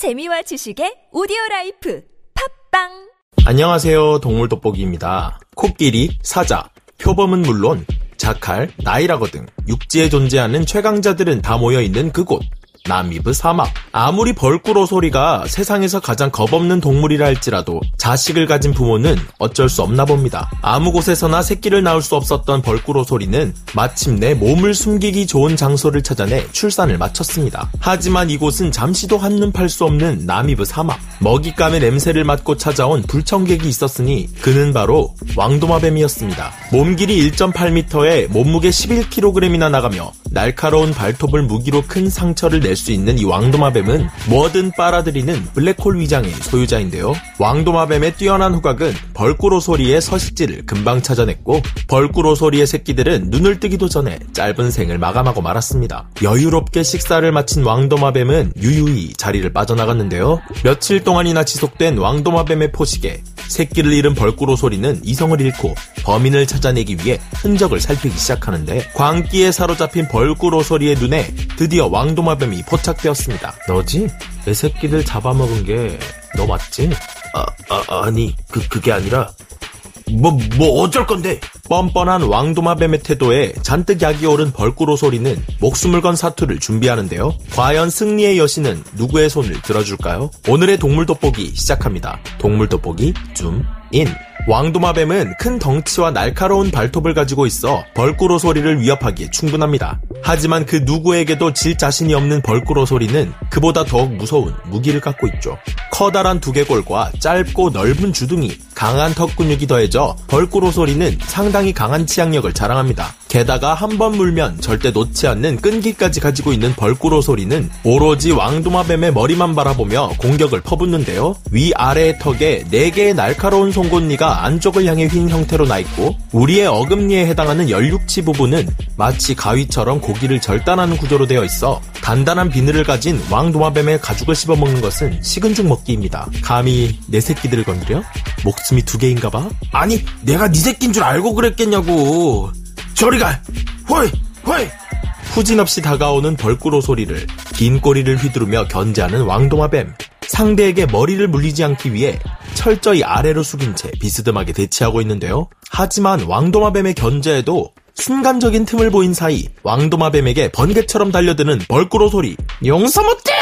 재미와 지식의 오디오 라이프 팟빵 안녕하세요. 동물 돋보기입니다. 코끼리, 사자, 표범은 물론 자칼, 나일악어 등 육지에 존재하는 최강자들은 다 모여 있는 그곳. 나미브 사막. 아무리 벌꿀오소리가 세상에서 가장 겁없는 동물이라 할지라도 자식을 가진 부모는 어쩔 수 없나 봅니다. 아무 곳에서나 새끼를 낳을 수 없었던 벌꿀오소리는 마침내 몸을 숨기기 좋은 장소를 찾아내 출산을 마쳤습니다. 하지만 이곳은 잠시도 한눈 팔 수 없는 나미브 사막. 먹잇감의 냄새를 맡고 찾아온 불청객이 있었으니 그는 바로 왕도마뱀이었습니다. 몸 길이 1.8m에 몸무게 11kg이나 나가며 날카로운 발톱을 무기로 큰 상처를 낼 수 있는 이 왕도마뱀은 뭐든 빨아들이는 블랙홀 위장의 소유자인데요. 왕도마뱀의 뛰어난 후각은 벌꾸로 소리의 서식지를 금방 찾아냈고 벌꾸로 소리의 새끼들은 눈을 뜨기도 전에 짧은 생을 마감하고 말았습니다. 여유롭게 식사를 마친 왕도마뱀은 유유히 자리를 빠져나갔는데요. 며칠 동안이나 지속된 왕도마뱀의 포식에 새끼를 잃은 벌꾸로 소리는 이성을 잃고 범인을 찾아내기 위해 흔적을 살피기 시작하는데 광기에 사로잡힌 벌꾸로 소리의 눈에 드디어 왕도마뱀이 포착되었습니다. 너지? 내 새끼들 잡아먹은 게 너 맞지? 아, 아, 아니, 그, 그게 아니라, 뭐, 뭐 어쩔 건데? 뻔뻔한 왕도마뱀의 태도에 잔뜩 약이 오른 벌꾸로 소리는 목숨을 건 사투를 준비하는데요. 과연 승리의 여신은 누구의 손을 들어줄까요? 오늘의 동물 돋보기 시작합니다. 동물 돋보기 줌 인. 왕도마뱀은 큰 덩치와 날카로운 발톱을 가지고 있어 벌꾸로 소리를 위협하기에 충분합니다. 하지만 그 누구에게도 질 자신이 없는 벌꾸로 소리는 그보다 더욱 무서운 무기를 갖고 있죠. 커다란 두개골과 짧고 넓은 주둥이, 강한 턱 근육이 더해져 벌꾸로 소리는 상당히 강한 치악력을 자랑합니다. 게다가 한 번 물면 절대 놓지 않는 끈기까지 가지고 있는 벌꾸로 소리는 오로지 왕도마뱀의 머리만 바라보며 공격을 퍼붓는데요. 위아래의 턱에 4개의 날카로운 송곳니가 안쪽을 향해 휜 형태로 나 있고 우리의 어금니에 해당하는 열육치 부분은 마치 가위처럼 고기를 절단하는 구조로 되어 있어 단단한 비늘을 가진 왕도마뱀의 가죽을 씹어먹는 것은 식은 죽 먹기입니다. 감히 내 새끼들을 건드려? 목숨 이 두 개인가 봐? 아니 내가 네 새끼인 줄 알고 그랬겠냐고 저리 가 호이 호이 후진 없이 다가오는 벌꾸로 소리를 긴 꼬리를 휘두르며 견제하는 왕도마뱀 상대에게 머리를 물리지 않기 위해 철저히 아래로 숙인 채 비스듬하게 대치하고 있는데요. 하지만 왕도마뱀의 견제에도 순간적인 틈을 보인 사이 왕도마뱀에게 번개처럼 달려드는 벌꾸로 소리 용서 못해!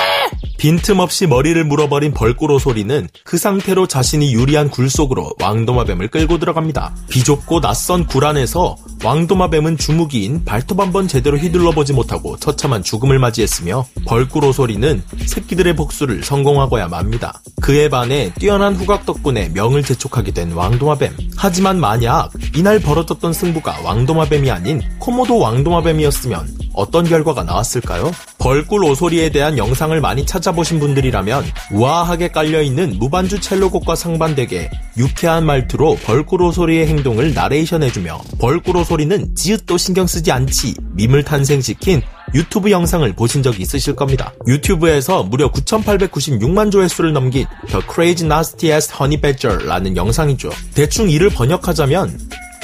빈틈없이 머리를 물어버린 벌꾸로 소리는 그 상태로 자신이 유리한 굴 속으로 왕도마뱀을 끌고 들어갑니다. 비좁고 낯선 굴 안에서 왕도마뱀은 주무기인 발톱 한 번 제대로 휘둘러보지 못하고 처참한 죽음을 맞이했으며 벌꾸로 소리는 새끼들의 복수를 성공하고야 맙니다. 그에 반해 뛰어난 후각 덕분에 명을 재촉하게 된 왕도마뱀. 하지만 만약 이날 벌어졌던 승부가 왕도마뱀이 아닌 코모도 왕도마뱀이었으면 어떤 결과가 나왔을까요? 벌꿀 오소리에 대한 영상을 많이 찾아보신 분들이라면 우아하게 깔려있는 무반주 첼로곡과 상반되게 유쾌한 말투로 벌꿀 오소리의 행동을 나레이션해주며 벌꿀 오소리는 지읒도 신경 쓰지 않지 밈을 탄생시킨 유튜브 영상을 보신 적이 있으실 겁니다. 유튜브에서 무려 9,896만 조회수를 넘긴 The Crazy Nastiest Honey Badger라는 영상이죠. 대충 이를 번역하자면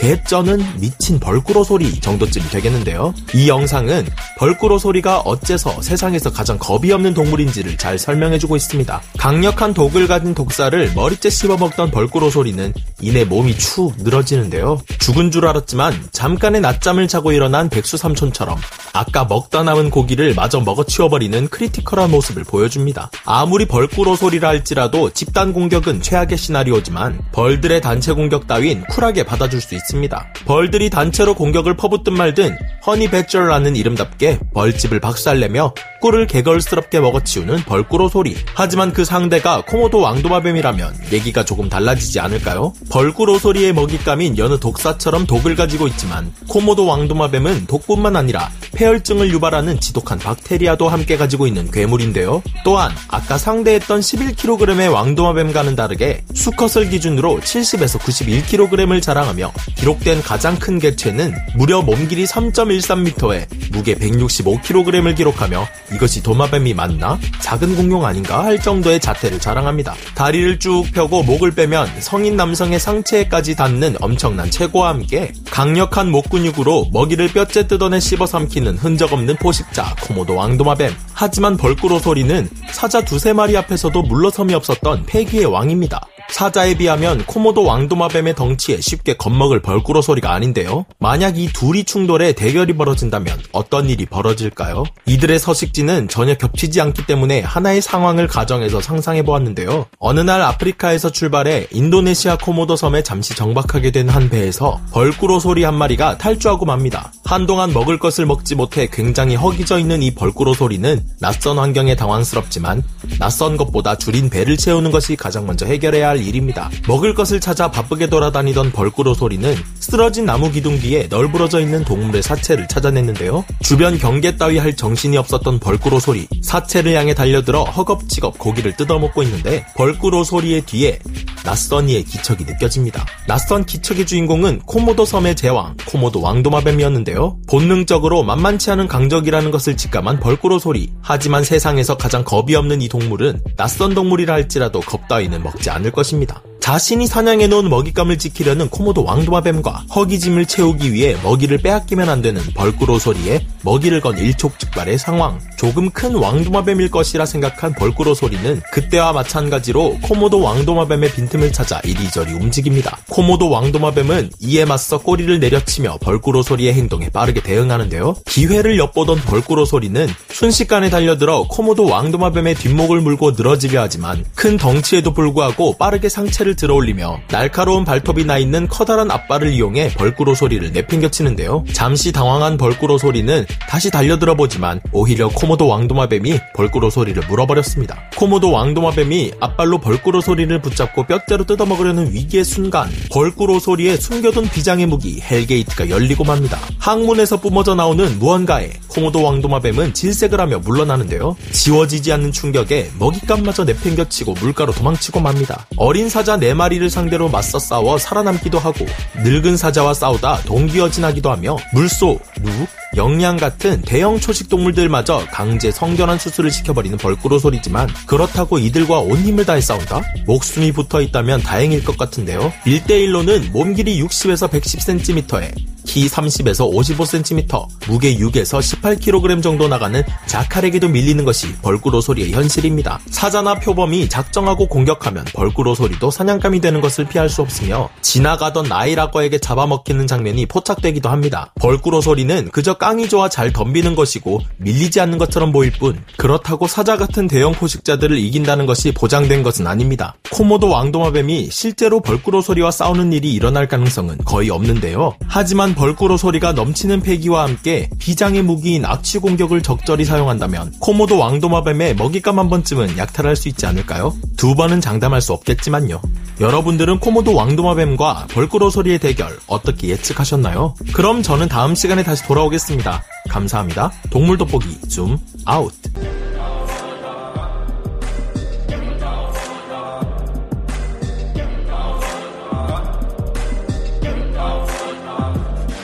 개쩌는 미친 벌꾸로 소리 정도쯤이 되겠는데요. 이 영상은 벌꿀오소리가 어째서 세상에서 가장 겁이 없는 동물인지를 잘 설명해주고 있습니다. 강력한 독을 가진 독사를 머리째 씹어먹던 벌꿀오소리는 이내 몸이 축 늘어지는데요. 죽은 줄 알았지만 잠깐의 낮잠을 자고 일어난 백수 삼촌처럼 아까 먹다 남은 고기를 마저 먹어치워버리는 critical한 모습을 보여줍니다. 아무리 벌꿀오소리라 할지라도 집단 공격은 최악의 시나리오지만 벌들의 단체 공격 따윈 쿨하게 받아줄 수 있습니다. 있습니다. 벌들이 단체로 공격을 퍼붓든 말든 허니 배쩔라는 이름답게 벌집을 박살내며 꿀을 개걸스럽게 먹어치우는 벌꾸로 소리. 하지만 그 상대가 코모도 왕도마뱀이라면 얘기가 조금 달라지지 않을까요? 벌꾸로 소리의 먹잇감인 여느 독사처럼 독을 가지고 있지만 코모도 왕도마뱀은 독뿐만 아니라 폐혈증을 유발하는 지독한 박테리아도 함께 가지고 있는 괴물인데요. 또한 아까 상대했던 11kg의 왕도마뱀과는 다르게 수컷을 기준으로 70에서 91kg을 자랑하며 기록된 가장 큰 개체는 무려 몸길이 3.13m에 무게 165kg을 기록하며 이것이 도마뱀이 맞나? 작은 공룡 아닌가? 할 정도의 자태를 자랑합니다. 다리를 쭉 펴고 목을 빼면 성인 남성의 상체에까지 닿는 엄청난 체고와 함께 강력한 목 근육으로 먹이를 뼈째 뜯어내 씹어 삼키는 흔적 없는 포식자 코모도 왕도마뱀. 하지만 벌꾸로 소리는 사자 두세 마리 앞에서도 물러섬이 없었던 폐기의 왕입니다. 사자에 비하면 코모도 왕도마뱀의 덩치에 쉽게 겁먹을 벌꾸로 소리가 아닌데요. 만약 이 둘이 충돌해 대결이 벌어진다면 어떤 일이 벌어질까요? 이들의 서식지는 전혀 겹치지 않기 때문에 하나의 상황을 가정해서 상상해 보았는데요. 어느 날 아프리카에서 출발해 인도네시아 코모도 섬에 잠시 정박하게 된 한 배에서 벌꾸로 소리 한 마리가 탈주하고 맙니다. 한동안 먹을 것을 먹지 못해 굉장히 허기져 있는 이 벌꾸로 소리는 낯선 환경에 당황스럽지만 낯선 것보다 줄인 배를 채우는 것이 가장 먼저 해결해야 할 일입니다. 먹을 것을 찾아 바쁘게 돌아다니던 벌꾸로 소리는 쓰러진 나무 기둥 뒤에 널브러져 있는 동물의 사체를 찾아냈는데요. 주변 경계 따위 할 정신이 없었던 벌꾸로 소리, 사체를 향해 달려들어 허겁지겁 고기를 뜯어먹고 있는데 벌꾸로 소리의 뒤에 낯선 이의 기척이 느껴집니다. 낯선 기척의 주인공은 코모도 섬의 제왕, 코모도 왕도마뱀이었는데요. 본능적으로 만만치 않은 강적이라는 것을 직감한 벌꾸로 소리. 하지만 세상에서 가장 겁이 없는 이 동물은 낯선 동물이라 할지라도 겁 따위는 먹지 않을 것입니다. 자신이 사냥해놓은 먹잇감을 지키려는 코모도 왕도마뱀과 허기짐을 채우기 위해 먹이를 빼앗기면 안 되는 벌꾸로 소리에 먹이를 건 일촉즉발의 상황. 조금 큰 왕도마뱀일 것이라 생각한 벌꾸로 소리는 그때와 마찬가지로 코모도 왕도마뱀의 빈틈을 찾아 이리저리 움직입니다. 코모도 왕도마뱀은 이에 맞서 꼬리를 내려치며 벌꾸로 소리의 행동에 빠르게 대응하는데요. 기회를 엿보던 벌꾸로 소리는 순식간에 달려들어 코모도 왕도마뱀의 뒷목을 물고 늘어지려 하지만 큰 덩치에도 불구하고 빠르게 상체를 들어올리며 날카로운 발톱이 나 있는 커다란 앞발을 이용해 벌꿀오소리를 내팽겨치는데요. 잠시 당황한 벌꿀오소리는 다시 달려들어 보지만 오히려 코모도 왕도마뱀이 벌꿀오소리를 물어버렸습니다. 코모도 왕도마뱀이 앞발로 벌꿀오소리를 붙잡고 뼈째로 뜯어먹으려는 위기의 순간 벌꿀오소리의 숨겨둔 비장의 무기 hell gate가 열리고 맙니다. 항문에서 뿜어져 나오는 무언가에 코모도 왕도마뱀은 질색을 하며 물러나는데요. 지워지지 않는 충격에 먹잇감마저 내팽겨치고 물가로 도망치고 맙니다. 어린 사자 4마리를 상대로 맞서 싸워 살아남기도 하고 늙은 사자와 싸우다 동귀어진하기도 하며 물소, 루, 영양 같은 대형 초식 동물들마저 강제 성전환 수술을 시켜버리는 벌꿀오소리지만 그렇다고 이들과 온 힘을 다해 싸운다? 목숨이 붙어 있다면 다행일 것 같은데요. 1대1로는 몸 길이 60에서 110cm에 키 30에서 55cm, 무게 6에서 18kg 정도 나가는 자칼에게도 밀리는 것이 벌꿀오소리의 현실입니다. 사자나 표범이 작정하고 공격하면 벌꿀오소리도 사냥감이 되는 것을 피할 수 없으며 지나가던 나일악어에게 잡아먹히는 장면이 포착되기도 합니다. 벌꿀오소리는 그저 깡이 좋아 잘 덤비는 것이고 밀리지 않는 것처럼 보일 뿐 그렇다고 사자 같은 대형 포식자들을 이긴다는 것이 보장된 것은 아닙니다. 코모도 왕도마뱀이 실제로 벌꾸로 소리와 싸우는 일이 일어날 가능성은 거의 없는데요. 하지만 벌 꾸로 소리가 넘치는 패기와 함께 비장의 무기인 악취 공격을 적절히 사용한다면 코모도 왕도마뱀의 먹잇감 한 번쯤은 약탈할 수 있지 않을까요? 두 번은 장담할 수 없겠지만요. 여러분들은 코모도 왕도마뱀과 벌꾸로 소리의 대결 어떻게 예측하셨나요? 그럼 저는 다음 시간에 다시 돌아오겠습니다. 감사합니다. 동물 돋보기 줌 아웃.